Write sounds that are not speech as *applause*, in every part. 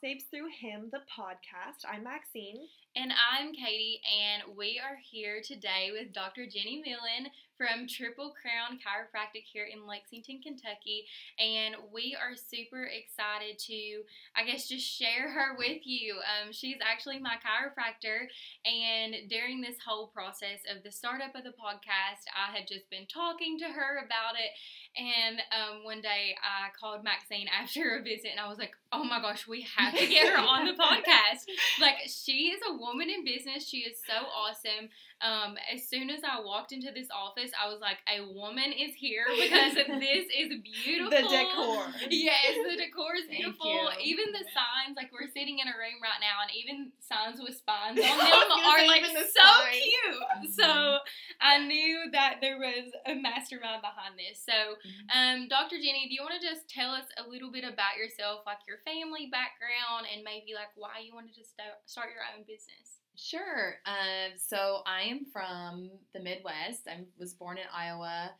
Babes Through Him, the podcast. I'm Maxine. And I'm Katie, and we are here today with Dr. Jenny Millen from Triple Crown Chiropractic here in Lexington, Kentucky. And we are super excited to, I guess, just share her with you. Um, she's actually my chiropractor, and during this whole process of the startup of the podcast, I had just been talking to her about it. And um, one day I called Maxine after a visit, and I was like, oh my gosh, we have to get her on the *laughs* podcast. Like, she is a woman in business. She is so awesome. Um, as soon as I walked into this office, I was like, a woman is here because *laughs* this is beautiful. The decor. Yes, the decor is *laughs* beautiful. Even the signs, like we're sitting in a room right now, and even signs with spines on them are like so signs. cute. So I knew that there was a mastermind behind this. So, um, Dr. Jenny, do you want to just tell us a little bit about yourself, like your family background, and maybe like why you wanted to start start your own business? Sure. Uh, so I am from the Midwest. I was born in Iowa,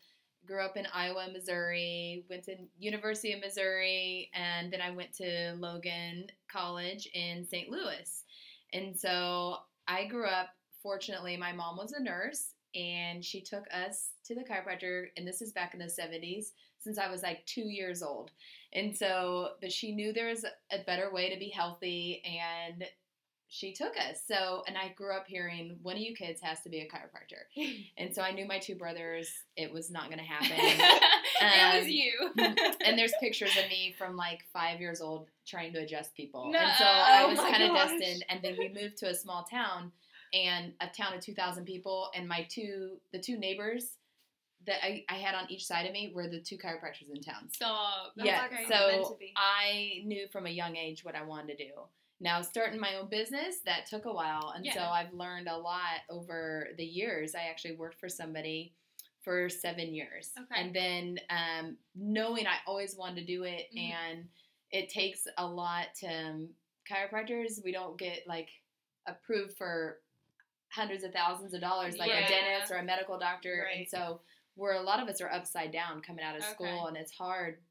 grew up in Iowa, Missouri, went to University of Missouri, and then I went to Logan College in St. Louis. And so I grew up. Fortunately, my mom was a nurse, and she took us to the chiropractor. And this is back in the '70s, since I was like two years old. And so, but she knew there was a better way to be healthy, and she took us. So, and I grew up hearing one of you kids has to be a chiropractor. *laughs* And so I knew my two brothers, it was not going *laughs* to happen. it was Um, you. *laughs* and there's pictures of me from like five years old trying to adjust people. No. And so I Oh was my kind of destined. And then we moved to a small town and a town of 2,000 people. And my two, the two neighbors that I, I had on each side of me were the two chiropractors in town. Stop. That's yeah, meant so to be. I knew from a young age what I wanted to do. Now, starting my own business, that took a while. And so I've learned a lot over the years. I actually worked for somebody for seven years. Okay. And then um, knowing I always wanted to do it, Mhm. and it takes a lot to um, chiropractors, we don't get like approved for hundreds of thousands of dollars like Yeah. a dentist or a medical doctor. And Right. so where a lot of us are upside down coming out of Okay. school and it's hard.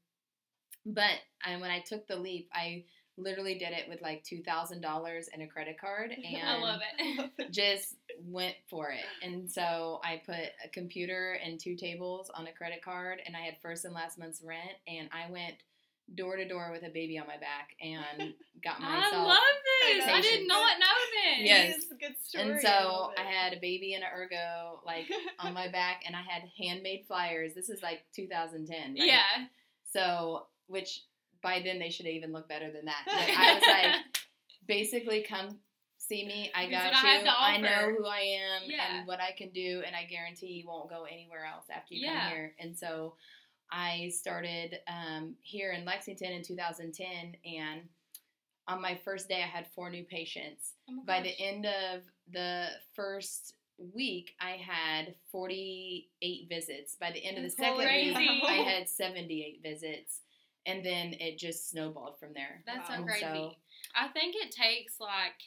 But and when I took the leap, I literally did it with like two thousand dollars and a credit card *laughs* and I love it. *laughs* just went for it. And so I put a computer and two tables on a credit card and I had first and last month's rent and I went door to door with a baby on my back and *laughs* got myself I love this. I did not know this. Yes. It is a good story. and so love I had a baby and an ergo like *laughs* on my back and I had handmade flyers. This is like 2010, right? Yeah. So, which by then they should even look better than that. But I was like, *laughs* basically, come see me. I got is I have you. to I know who I am Yeah. and what I can do, and I guarantee you won't go anywhere else after you Yeah. come here. And so, I started um, here in Lexington in 2010, and on my first day, I had four new patients. Oh By the end of the first week, I had 48 visits. By the end of the second crazy. week, I *laughs* had 78 visits. And then it just snowballed from there. That's Wow. so crazy. so- I think it takes like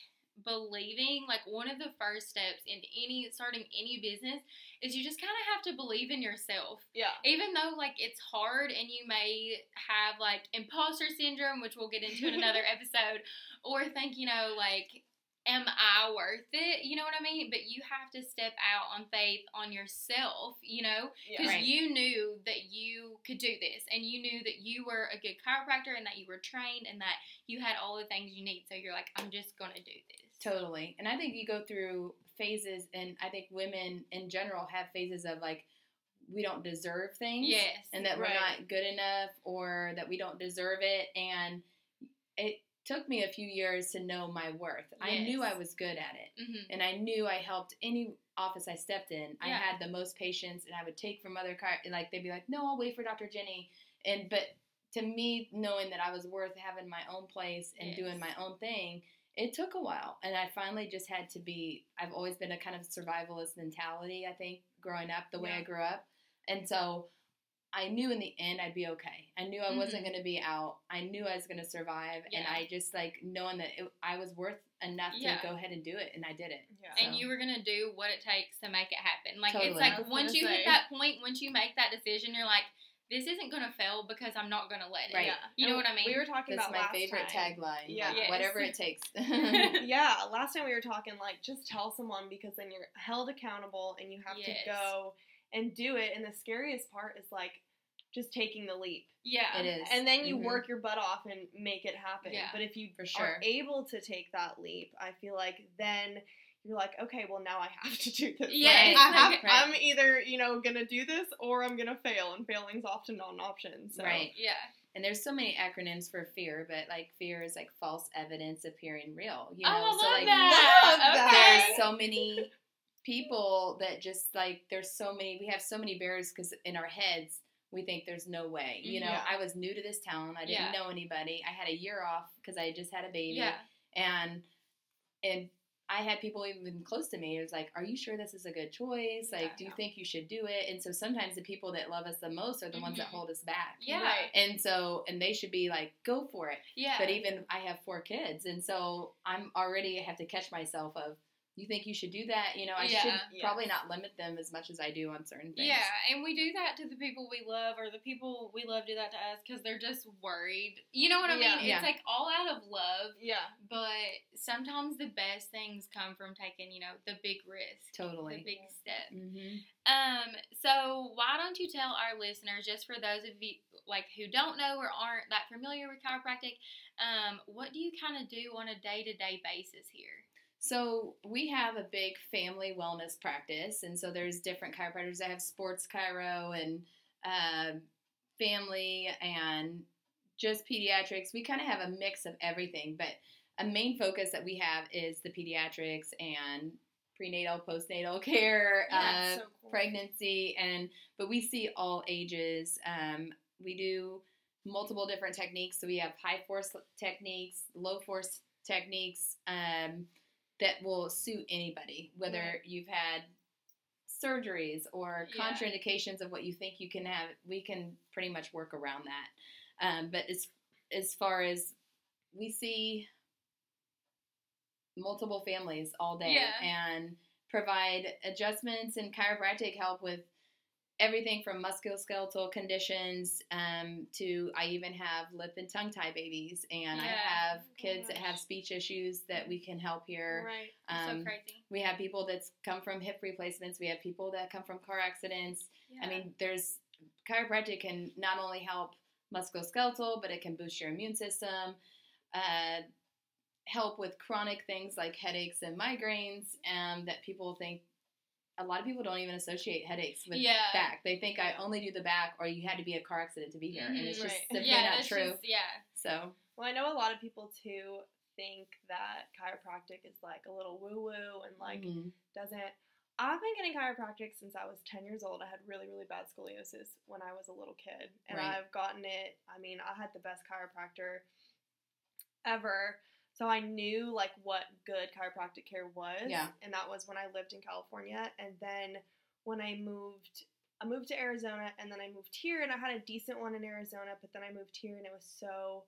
believing like one of the first steps in any starting any business is you just kind of have to believe in yourself yeah. even though like it's hard and you may have like imposter syndrome which we'll get into in another *laughs* episode or think you know like am i worth it you know what i mean but you have to step out on faith on yourself you know Yeah. because Right. you knew that you could do this and you knew that you were a good chiropractor and that you were trained and that you had all the things you need so you're like i'm just gonna do this Totally. And I think you go through phases, and I think women in general have phases of like, we don't deserve things. yes and that Right. we're not good enough or that we don't deserve it and it took me a few years to know my worth. I knew i was good at it hmm and i knew i helped any office i stepped in. I had the most patients and i would take from other car like they'd be like no i'll wait for dr jenny. And but to me knowing that i was worth having my own place and doing my own thing it took a while and i finally just had to be i've always been a kind of survivalist mentality i think growing up the way i grew up. And so I knew in the end I'd be okay. I knew I wasn't going to be out. I knew I was going to survive, and Mm-hmm. I just like knowing that it, I was worth enough Yeah. to go ahead and do it, and I did it. Yeah. and you were gonna do what it takes to make it happen like it's like once you say. hit that point once you make that decision you're like this isn't gonna fail because I'm not gonna let it. Right. Yeah. You know And what I mean? We were talking That's about my last favorite time. tagline. Yeah. like, Yes. Whatever it takes. *laughs* *laughs* Yeah, last time we were talking like just tell someone because then you're held accountable and you have Yes. to go and do it. And the scariest part is like just taking the leap. Yeah. It is. And then you Mhm. work your butt off and make it happen. Yeah. But if you For are sure. able to take that leap, I feel like then you're like, okay, well now I have to do this. Yeah, Like, it's I have, like- Right. I'm either you know gonna do this or I'm gonna fail, and failing's often not an option. So. Right. Yeah. And there's so many acronyms for fear, but like fear is like false evidence appearing real. You oh, know, I love so like that. love that. Okay. there's so many people that just like there's so many we have so many barriers because in our heads we think there's no way. You know, Yeah. I was new to this town. I didn't Yeah. know anybody. I had a year off because I just had a baby. Yeah. and and I had people even close to me. It was like, "Are you sure this is a good choice? Like, do you think you should do it?" And so sometimes the people that love us the most are the ones that Mhm. hold us back. Yeah. Right. And so, and they should be like, "Go for it." Yeah. But even I have four kids, and so I'm already I have to catch myself of, "You think you should do that?" You know, I Yeah. should probably not limit them as much as I do on certain things. Yeah, and we do that to the people we love, or the people we love do that to us because they're just worried. You know what I Yeah. mean? Yeah. It's like all out of love, Yeah. but sometimes the best things come from taking, you know, the big risk, totally the big step. hmm Um, so why don't you tell our listeners, just for those of you like who don't know or aren't that familiar with chiropractic, um, what do you kind of do on a day to day basis here? So we have a big family wellness practice, and so there's different chiropractors I have sports chiro and um family and just pediatrics. We kind of have a mix of everything, but a main focus that we have is the pediatrics and prenatal, postnatal *laughs* care, Yeah, uh, so cool. pregnancy, and but we see all ages. Um, we do multiple different techniques. So we have high force techniques, low force techniques um, that will suit anybody, whether Right. you've had surgeries or Yeah. contraindications of what you think you can have. We can pretty much work around that. Um, but as as far as we see multiple families all day Yeah. and provide adjustments and chiropractic help with everything from musculoskeletal conditions um, to I even have lip and tongue tie babies and I Yeah. have Oh kids that have speech issues that we can help here. Right. Um, so crazy. we have people that's come from hip replacements. We have people that come from car accidents. Yeah. I mean, there's chiropractic can not only help musculoskeletal, but it can boost your immune system, uh, help with chronic things like headaches and migraines. Um, that people think a lot of people don't even associate headaches with Yeah. back. They think I only do the back, or you had to be a car accident to be here, and it's Mhm. just Right. simply yeah, not that's true. just- yeah. So Well, I know a lot of people too think that chiropractic is like a little woo woo and like mhm. doesn't. I've been getting chiropractic since I was 10 years old. I had really, really bad scoliosis when I was a little kid. And Right. I've gotten it. I mean, I had the best chiropractor ever. So I knew like what good chiropractic care was. Yeah. And that was when I lived in California. And then when I moved, I moved to Arizona and then I moved here and I had a decent one in Arizona, but then I moved here and it was so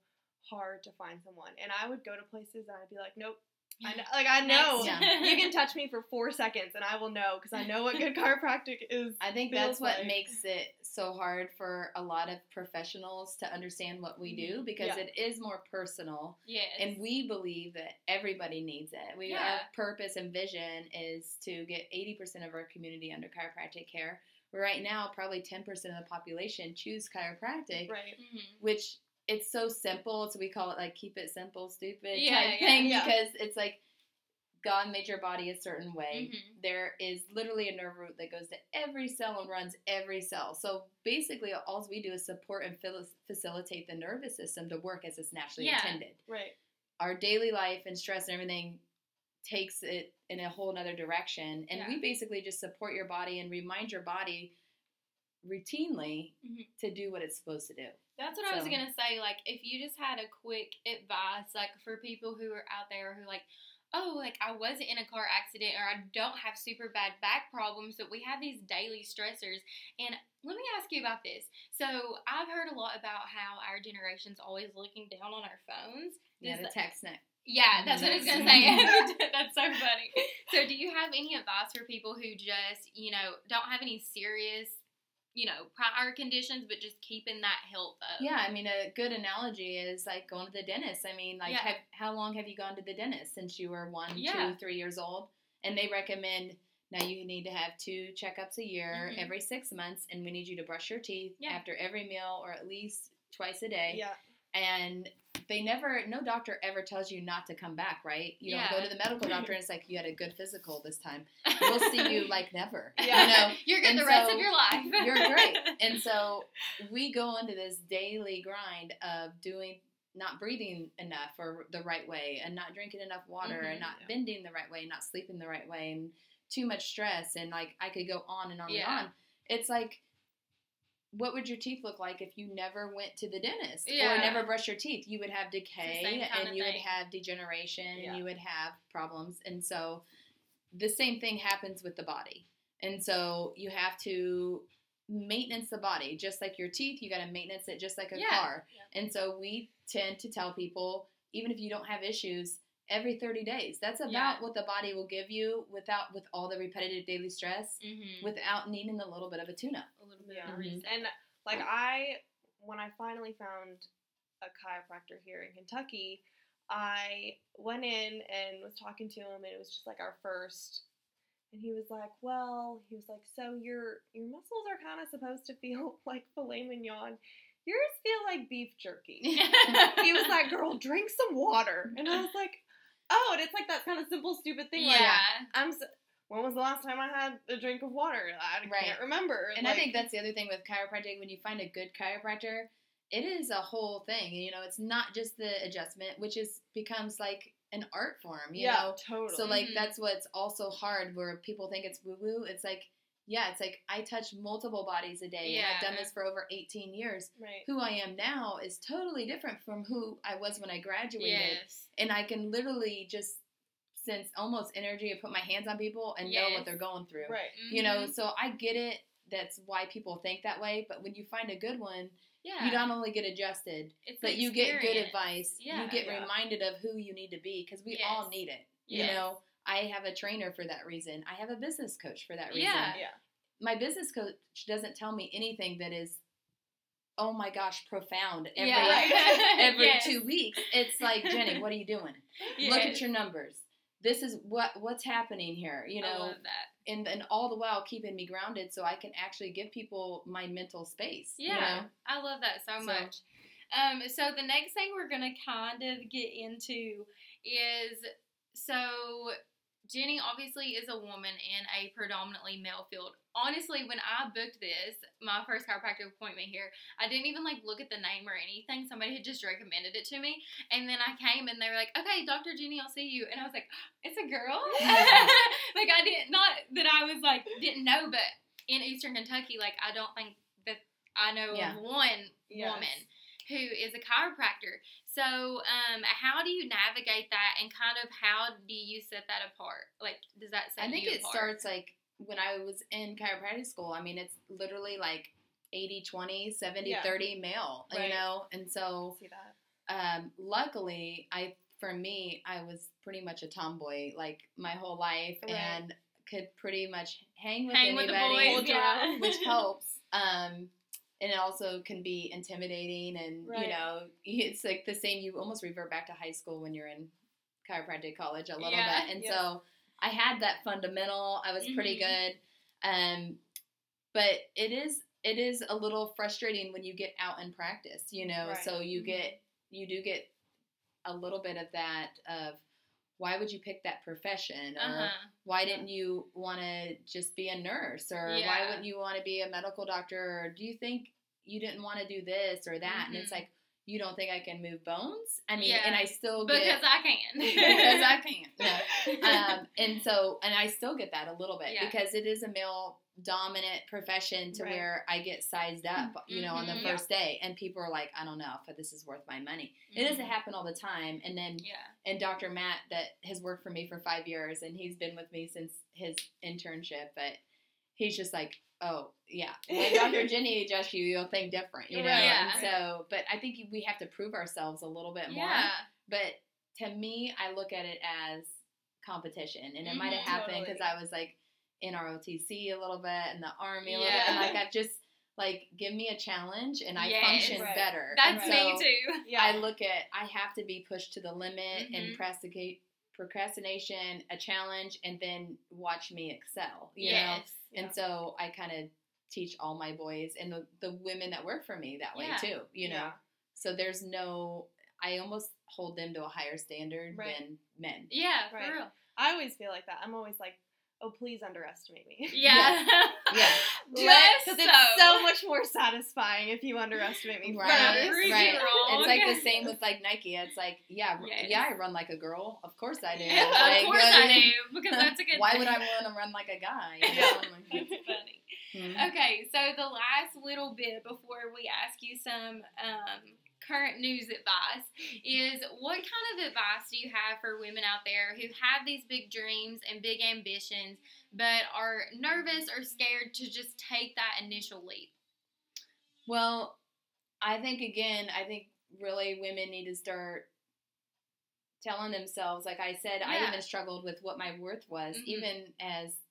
hard to find someone. And I would go to places and I'd be like, nope. I know, like I know Yeah. you can *laughs* touch me for four seconds and I will know because I know what good *laughs* chiropractic is. I think that's what makes it so hard for a lot of professionals to understand what we do because Yeah. it is more personal. yes. And we believe that everybody needs it. We Yeah. our purpose and vision is to get 80% of our community under chiropractic care. Right now, probably 10% of the population choose chiropractic, Right. Mhm. which it's so simple. So we call it like keep it simple, stupid Yeah, type yeah, thing yeah. because it's like God made your body a certain way. Mhm. There is literally a nerve root that goes to every cell and runs every cell. So basically, all we do is support and facilitate the nervous system to work as it's naturally Yeah. intended. Right. Our daily life and stress and everything takes it in a whole nother direction. And Yeah. we basically just support your body and remind your body routinely Mhm. to do what it's supposed to do. That's what I was gonna say. Like, if you just had a quick advice, like for people who are out there who like, oh, like I wasn't in a car accident or I don't have super bad back problems, but we have these daily stressors. And let me ask you about this. So I've heard a lot about how our generation's always looking down on our phones. Yeah, the text neck. Yeah, that's what I was gonna say. *laughs* *laughs* that's so funny. So, do you have any advice for people who just, you know, don't have any serious you know, prior conditions, but just keeping that health up. Yeah, I mean, a good analogy is like going to the dentist. I mean, like, Yeah. have, how long have you gone to the dentist since you were one, Yeah. two, three years old? And they recommend now you need to have two checkups a year Mhm. every six months, and we need you to brush your teeth Yeah. after every meal or at least twice a day. Yeah. And they never, no doctor ever tells you not to come back, right? You don't go to the medical doctor and it's like, you had a good physical this time. We'll see you *laughs* like never. Yeah. You know? You're good And the rest of your life. You're great. *laughs* And so we go into this daily grind of doing not breathing enough or the right way and not drinking enough water Mhm. and not Yeah. bending the right way, and not sleeping the right way and too much stress and like I could go on and on Yeah. and on. It's like what would your teeth look like if you never went to the dentist Yeah. or never brushed your teeth? You would have decay and you would have degeneration and you would have problems. And so the same thing happens with the body. And so you have to maintenance the body just like your teeth you got to maintenance it just like a Yeah. car Yeah. and so we tend to tell people even if you don't have issues every 30 days that's about Yeah. what the body will give you without with all the repetitive daily stress mm-hmm. without needing a little bit of a tune up a little bit Yeah. of a Mhm. reset. And like I, when I finally found a chiropractor here in Kentucky, I went in and was talking to him, and it was just like our first. And he was like, "Well, he was like, so your your muscles are kind of supposed to feel *laughs* like filet mignon. Yours feel like beef jerky." *laughs* he was like, "Girl, drink some water," and I was like, "Oh," and it's like that kind of simple, stupid thing. Like, yeah. I'm. s when was the last time I had a drink of water? I Right. can't remember. and i think that's the other thing with chiropractic when you find a good chiropractor it is a whole thing you know it's not just the adjustment which is becomes like an art form you yeah, know totally. So like Mhm. that's what's also hard where people think it's woo woo. It's like yeah, it's like I touch multiple bodies a day and I've done this for over 18 years. right. Who I am now is totally different from who I was when I graduated. Yes. And I can literally just sense almost energy and put my hands on people and know what they're going through. Right. You know, so I get it. That's why people think that way. But when you find a good one, yeah. you not only get adjusted, it's but you get good advice. Yeah. you get Yeah. reminded of who you need to be because we all need it. Yes. You know, I have a trainer for that reason. I have a business coach for that reason. Yeah. Yeah. My business coach doesn't tell me anything that is, oh my gosh, profound every Yeah. *laughs* every Yes. two weeks. It's like Jenny, what are you doing? Look at your numbers. This is what what's happening here. You I know, love that. And and all the while keeping me grounded so I can actually give people my mental space. Yeah, You know? I love that so, So- much. Um, so the next thing we're gonna kind of get into is so Jenny obviously is a woman in a predominantly male field. Honestly, when I booked this, my first chiropractic appointment here, I didn't even like look at the name or anything. Somebody had just recommended it to me, and then I came and they were like, "Okay, Dr. Jenny, I'll see you," and I was like, "It's a girl." *laughs* *laughs* like I didn't not that I was like didn't know, but in Eastern Kentucky, like I don't think that I know Yeah. one Yes. woman who is a chiropractor. So, um, how do you navigate that, and kind of how do you set that apart? Like, does that set I think it apart? starts like when I was in chiropractic school. I mean, it's literally like 80 20, 70 Yeah. 30 male, Right. you know? And so, um, luckily, I for me, I was pretty much a tomboy like my whole life Right. and could pretty much hang with Hang with the anybody, boys, yeah. *laughs* which *laughs* helps. Um, and it also can be intimidating, and you know, *laughs* it's like the same. You almost revert back to high school when you're in chiropractic college a little Yeah. bit, and Yes. so I had that fundamental. I was pretty Mhm. good, um, but it is it is a little frustrating when you get out and practice. You know, Right. so you Mhm. get you do get a little bit of that of why would you pick that profession or Uh-huh. why didn't you want to just be a nurse or why wouldn't you want to be a medical doctor or do you think you didn't want to do this or that and it's Mhm. like you don't think I can move bones I mean Yeah. and I still Because I can. *laughs* because I *laughs* can't no. um, and so and I still get that a little bit Yeah. because it is a male dominant profession to Right. where I get sized up you know on the Mhm. first day and people are like I don't know if this is worth my money it doesn't Mhm. happen all the time and then Yeah. and Dr. Matt that has worked for me for five years and he's been with me since his internship, but he's just like, oh yeah, *laughs* when Dr. Jenny adjusts you, you'll think different, you know. Right. Yeah. And so, but I think we have to prove ourselves a little bit more. Yeah. But to me, I look at it as competition, and it might have Mhm. happened Totally. because I was like in ROTC a little bit and the army a little bit, and Yeah. like I've just Like, give me a challenge and I Yes. function Right. better. That's And me so too. *laughs* Yeah. I look at I have to be pushed to the limit Mhm. and procrastinate procrastination, a challenge, and then watch me excel. You know? Yes. And so I kind of teach all my boys and the, the women that work for me that way Yeah. too, you know? Yeah. So there's no, I almost hold them to a higher standard Right. than men. Yeah, for real. I always feel like that. I'm always like, oh, please underestimate me. Yeah. *laughs* Yeah. Because *laughs* so. it's so much more satisfying if you underestimate me Right, first. Right. It's like the *laughs* same with like Nike. It's like, yeah, Yes. yeah, I run like a girl. Of course I do. Yeah, Like, of course I do because that's a good. Why thing. would I want to run like a guy? you Yeah. know? That's funny. hmm. Okay, so the last little bit before we ask you some um, current news advice is what kind of advice do you have for women out there who have these big dreams and big ambitions but are nervous or scared to just take that initial leap? Well, I think again, I think really women need to start telling themselves, like I said, I even struggled with what my worth was, Mhm. even as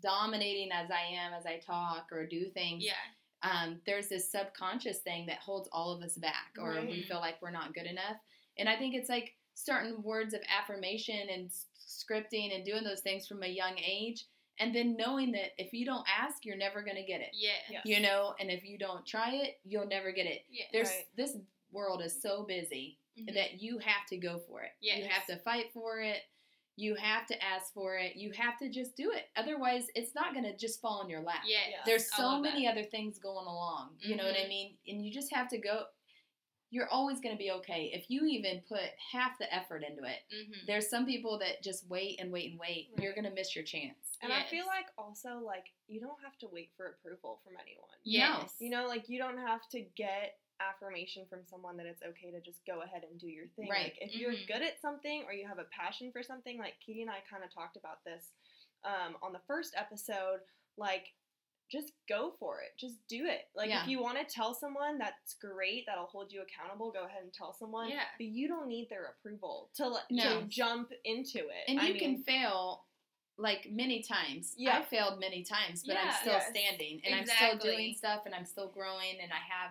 dominating as I am as I talk or do things. Yeah. Um, there's this subconscious thing that holds all of us back, or we feel like we're not good enough. And I think it's like certain words of affirmation and scripting and doing those things from a young age. And then knowing that if you don't ask, you're never going to get it Yeah. Yeah. you know and if you don't try it you'll never get it Yeah. there's Right. this world is so busy Mhm. that you have to go for it you have to fight for it you have to ask for it you have to just do it otherwise it's not going to just fall in your lap Yes. Yeah. there's so many that. other things going along you know what i Mhm. mean and you just have to go you're always going to be okay if you even put half the effort into it Mhm. there's some people that just wait and wait and wait Right. you're going to miss your chance And I feel like also like you don't have to wait for approval from anyone. Yes. You know, like you don't have to get affirmation from someone that it's okay to just go ahead and do your thing. Right. Like if you're Mhm. good at something or you have a passion for something, like Katie and I kind of talked about this um, on the first episode, like just go for it. Just do it. Like Yeah. if you want to tell someone that's great, that'll hold you accountable, go ahead and tell someone. Yeah. But you don't need their approval to No. to jump into it. And I you mean, can fail like many times. Yeah. I failed many times, but I'm still Yes. standing and I'm still doing stuff and I'm still growing and I have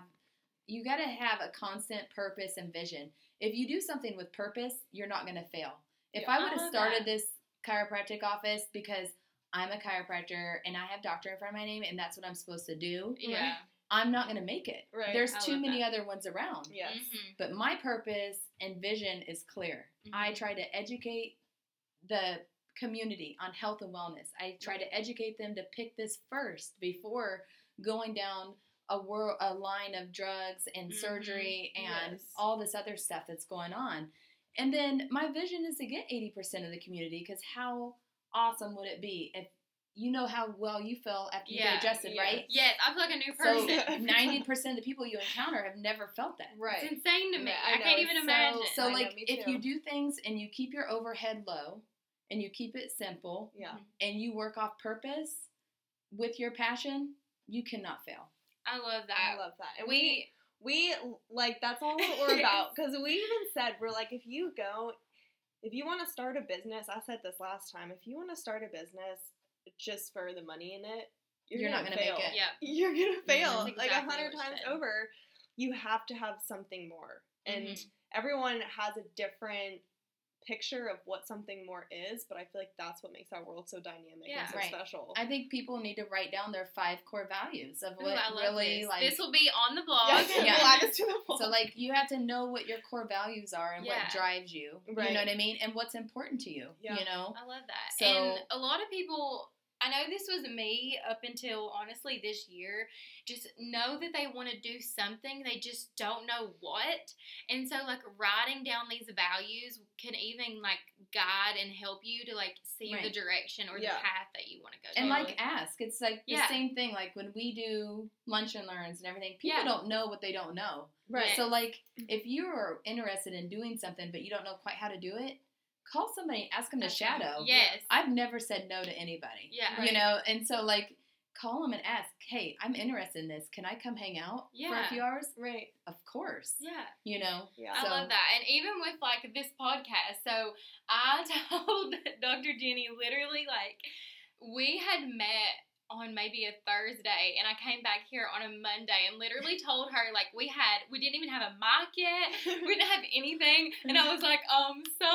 you got to have a constant purpose and vision. If you do something with purpose, you're not going to fail. If Yeah. I I would have started that. this chiropractic office because I'm a chiropractor and I have doctor in front of my name and that's what I'm supposed to do, Yeah. I'm not going to make it. Right. There's I too many that. other ones around. Yes. Mhm. But my purpose and vision is clear. I Mhm. try to educate the community on health and wellness. I try to educate them to pick this first before going down a wor- a line of drugs and Mhm. surgery and Yes. all this other stuff that's going on. And then my vision is to get 80% of the community because how awesome would it be if you know how well you feel after you Yeah, get adjusted, yes. right? Yes, I feel like a new So person. *laughs* 90% of the people you encounter have never felt that. Right. It's insane to me. Yeah, I, I know, can't even so- imagine. So, I like, me if you do things and you keep your overhead low and you keep it simple Yeah. and you work off purpose with your passion, you cannot fail. I love that. I love that. And we we we like that's all what we're *laughs* about because we even said we're like if you go if you want to start a business i said this last time if you want to start a business just for the money in it you're, You're not gonna, gonna make it. yeah. *laughs* you're gonna fail That's like a hundred times said. over you have to have something more and Mhm. everyone has a different picture of what something more is but i feel like that's what makes our world so dynamic Yeah. and so Right. special I think people need to write down their five core values of Ooh, what I love really this. like. this will be on the blog. yeah, Yeah. we'll add to the so, like, you have to know what your core values are and Yeah. what drives you. You know what I mean? And what's important to you. Yeah. You know? I love that. So- and a lot of people, I know this was me up until honestly this year, just know that they want to do something, they just don't know what. And so, like, writing down these values can even, like, guide and help you to, like, see the direction or Yeah. the path that you want to go. And like ask. It's like the Yeah. same thing. Like when we do lunch and learns and everything, people Yeah. don't know what they don't know. right So like mm-hmm. if you're interested in doing something but you don't know quite how to do it, call somebody, ask them to shadow. Yes. I've never said no to anybody. Yeah. You know, and so like call them and ask, "Hey, I'm interested in this. Can I come hang out for a few hours?" right Of course. Yeah. You know. yeah I So- love that. And even with like this podcast, so I *laughs* told Dr. Jenny literally like we had met on maybe a Thursday, and I came back here on a Monday and literally *laughs* told her like we had we didn't even have a mic yet, we didn't have anything, and I was like, um, so.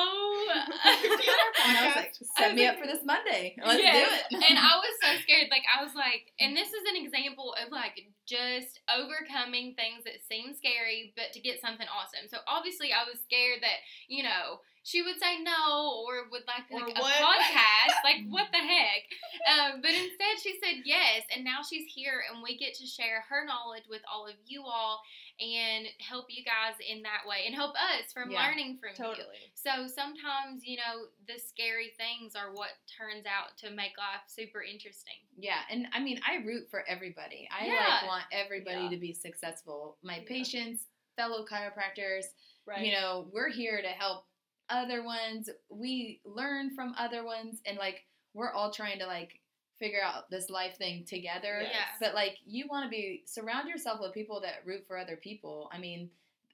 And *laughs* I was like, set me up for this Monday. Let's Yes. do it. and I was so *laughs* scared. Like I was like, and this is an example of like just overcoming things that seem scary, but to get something awesome. So obviously, I was scared that you know she would say no or would like Or like a podcast. like *laughs* what the heck? Um, but instead, she said yes, and now she's here, and we get to share her knowledge with all of you all and help you guys in that way, and help us from Yeah, learning from you. So sometimes, you know, the scary things are what turns out to make life super interesting. Yeah, and I mean, I root for everybody. I Yeah. like want everybody Yeah. to be successful. My patients, fellow chiropractors, Right. you know, we're here to help other ones. We learn from other ones, and like we're all trying to like figure out this life thing together. Yes. But like, you want to be surround yourself with people that root for other people. I mean,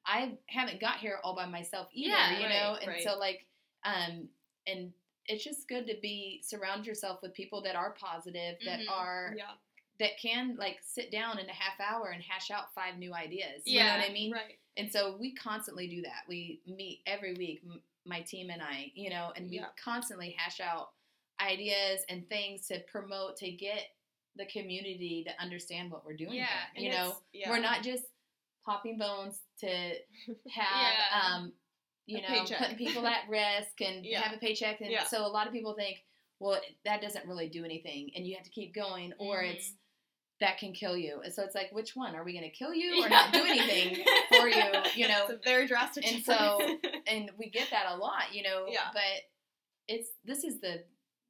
I haven't got here all by myself either, Yeah, you right, know, and right. so like, um, and it's just good to be surround yourself with people that are positive, that Mhm. are yeah. that can like sit down in a half hour and hash out five new ideas. You Yeah, know what I mean? Right. And so we constantly do that. We meet every week, m- my team and I, you know, and we Yeah. constantly hash out ideas and things to promote to get the community to understand what we're doing. Yeah, here. You know, yeah. we're not just popping bones to *laughs* have, Yeah. um, you A know, paycheck. putting people at *laughs* risk and have a paycheck. And so a lot of people think, well, that doesn't really do anything, and you have to keep going, or Mhm. it's that can kill you. And so it's like, which one are we going to kill you or not do anything *laughs* for you? You know, It's a very drastic And so, and we get that a lot, you know. Yeah. But it's this is the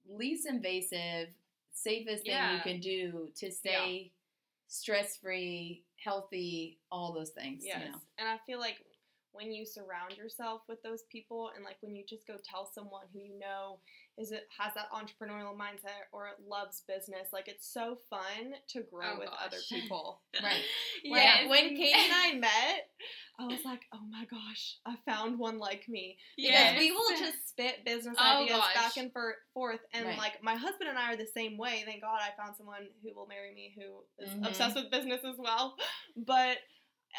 least invasive, safest thing you can do to stay stress free, healthy, all those things. Yes. You know. And I feel like when you surround yourself with those people and like when you just go tell someone who you know is it has that entrepreneurial mindset or it loves business, like it's so fun to grow Oh, with other people. *laughs* Right. Like *laughs* when Kate and *laughs* I met, I was like, oh my gosh, I found one like me. Because Yes. we will just spit business Oh, ideas gosh. back and for- forth. And Right. like my husband and I are the same way. Thank God I found someone who will marry me who is Mhm. obsessed with business as well. But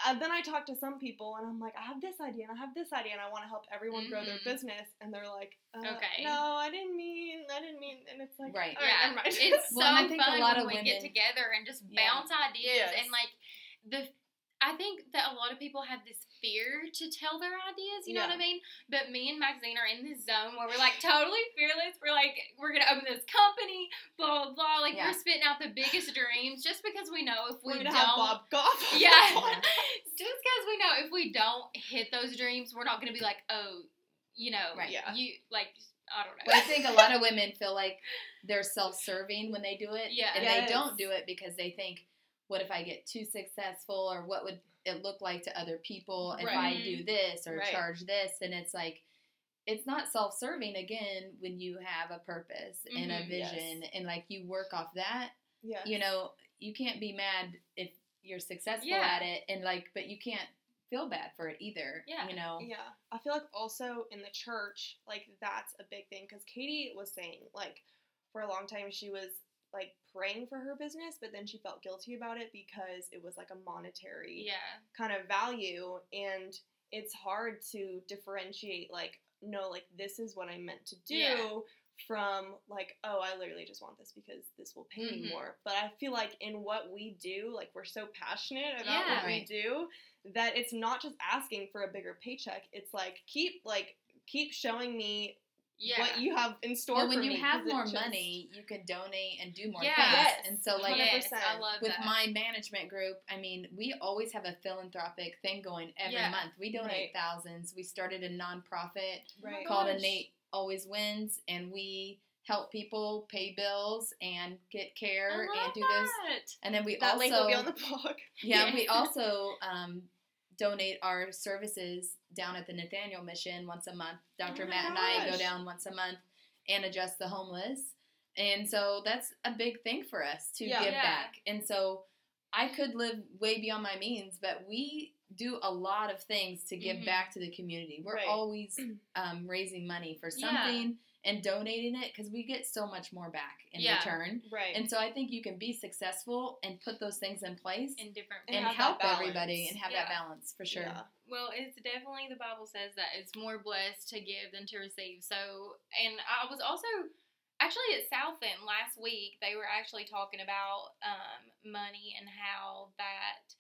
uh, then I talk to some people and I'm like, I have this idea and I have this idea and I want to help everyone grow their Mhm. business. And they're like, uh, Okay. No, I didn't mean, I didn't mean. And it's like, Right. all right, yeah, never mind. it's *laughs* so Well, I think a fun lot when of we get together and just Yeah. bounce ideas Yes. and like the. I think that a lot of people have this fear to tell their ideas. You know Yeah. what I mean? But me and Maxine are in this zone where we're like totally fearless. We're like we're gonna open this company, blah blah blah. Like Yeah. we're spitting out the biggest dreams just because we know if we We're gonna don't. Bob Goff. Yeah. *laughs* just because we know if we don't hit those dreams, we're not to be like, oh, you know, Right. Yeah. you like, I don't know. I think a lot of *laughs* women feel like they're self serving when they do it. Yeah. And Yes. they don't do it because they think, what if I get too successful or what would it look like to other people if I do this or Right. charge this? And it's like, it's not self serving again when you have a purpose and a Mhm. vision and like you work off that. Yeah. You know, you can't be mad if you're successful Yeah. at it and like, but you can't feel bad for it either. Yeah. You know? Yeah, I feel like also in the church, like that's a big thing because Katie was saying, like, for a long time she was like for her business, but then she felt guilty about it because it was like a monetary yeah. kind of value, and it's hard to differentiate, like, no, like this is what I'm meant to do. Yeah. From like, oh, I literally just want this because this will pay me Mhm. more. But I feel like in what we do, like we're so passionate about Yeah. what we do that it's not just asking for a bigger paycheck. It's like keep like keep showing me Yeah. what you have in store. Well, when you me, have more just- money, you can donate and do more Yes. things. Yes. And so, like, yes, with that. my management group, I mean, we always have a philanthropic thing going every Yeah. month. We donate Right. thousands. We started a nonprofit right. called gosh. Innate Always Wins, and we help people pay bills and get care and do that. And then we that also, link will be on the blog. yeah, Yeah. we *laughs* also um, donate our services down at the Nathaniel Mission once a month. Dr. Oh my Matt and I go down once a month and adjust the homeless. And so that's a big thing for us to Yeah. give Yeah. back. And so I could live way beyond my means, but we do a lot of things to give Mhm. back to the community. We're Right. always um, raising money for Yeah. And donating it because we get so much more back in Yeah. return. Right. And so I think you can be successful and put those things in place in different And and, help everybody and have Yeah. that balance for sure. Yeah. Well, it's definitely the Bible says that it's more blessed to give than to receive. So, and I was also actually at Southland last week. They were actually talking about um, money and how that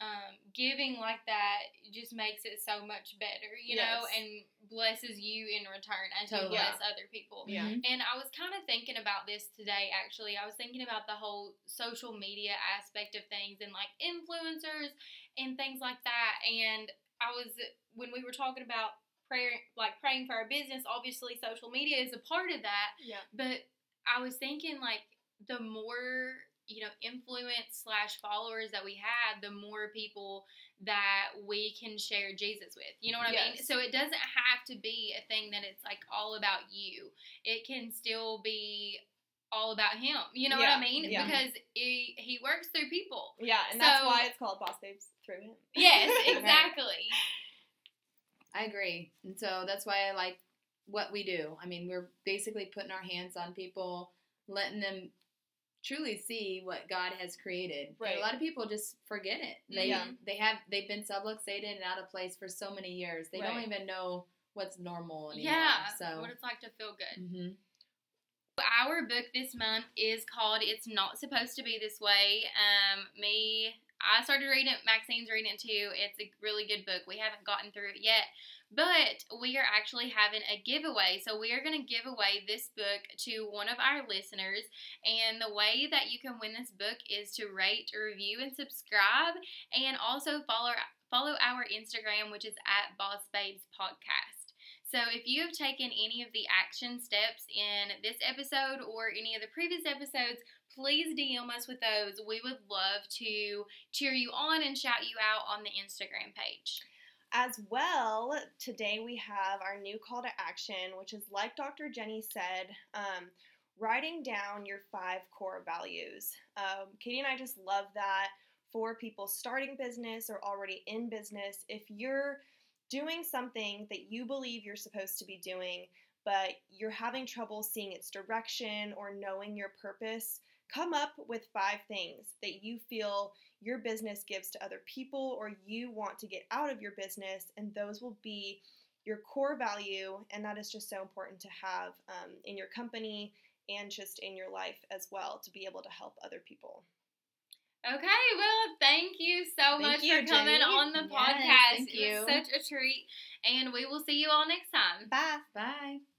um, giving like that just makes it so much better, you know, and blesses you in return as Totally. you bless other people. Yeah. Mhm. And I was kind of thinking about this today, actually. I was thinking about the whole social media aspect of things and like influencers and things like that. And I was, when we were talking about prayer, like praying for our business, obviously social media is a part of that. Yeah. But I was thinking, like, the more, you know, influence slash followers that we have, the more people that we can share Jesus with. You know what I mean? So it doesn't have to be a thing that it's like all about you. It can still be all about him. You know what I mean? yeah. Because he, he works through people. Yeah, and that's why it's called Boss Babes through him. Yes, *laughs* Right. exactly. I agree. And so that's why I like what we do. I mean, we're basically putting our hands on people, letting them truly see what God has created. Right. a lot of people just forget it. They Yeah. they have they've been subluxated and out of place for so many years. They don't even know what's normal anymore. Yeah. So What it's like to feel good. hmm Our book this month is called It's Not Supposed to Be This Way. Um, me, I started reading it, Maxine's reading it too. It's a really good book. We haven't gotten through it yet, but we are actually having a giveaway. So we are going to give away this book to one of our listeners. And the way that you can win this book is to rate, review, and subscribe, and also follow follow our Instagram, which is at Boss Babes Podcast. So if you have taken any of the action steps in this episode or any of the previous episodes, please DM us with those. We would love to cheer you on and shout you out on the Instagram page. As well, today we have our new call to action, which is like Dr. Jenny said, um, writing down your five core values. Um, Katie and I just love that for people starting business or already in business. If you're doing something that you believe you're supposed to be doing, but you're having trouble seeing its direction or knowing your purpose, come up with five things that you feel your business gives to other people or you want to get out of your business, and those will be your core value. And that is just so important to have um, in your company and just in your life as well to be able to help other people. Okay, well, thank you so Thank much you, for coming Jenny. on the Yes, podcast. thank It was you. such a treat, and we will see you all next time. Bye. Bye.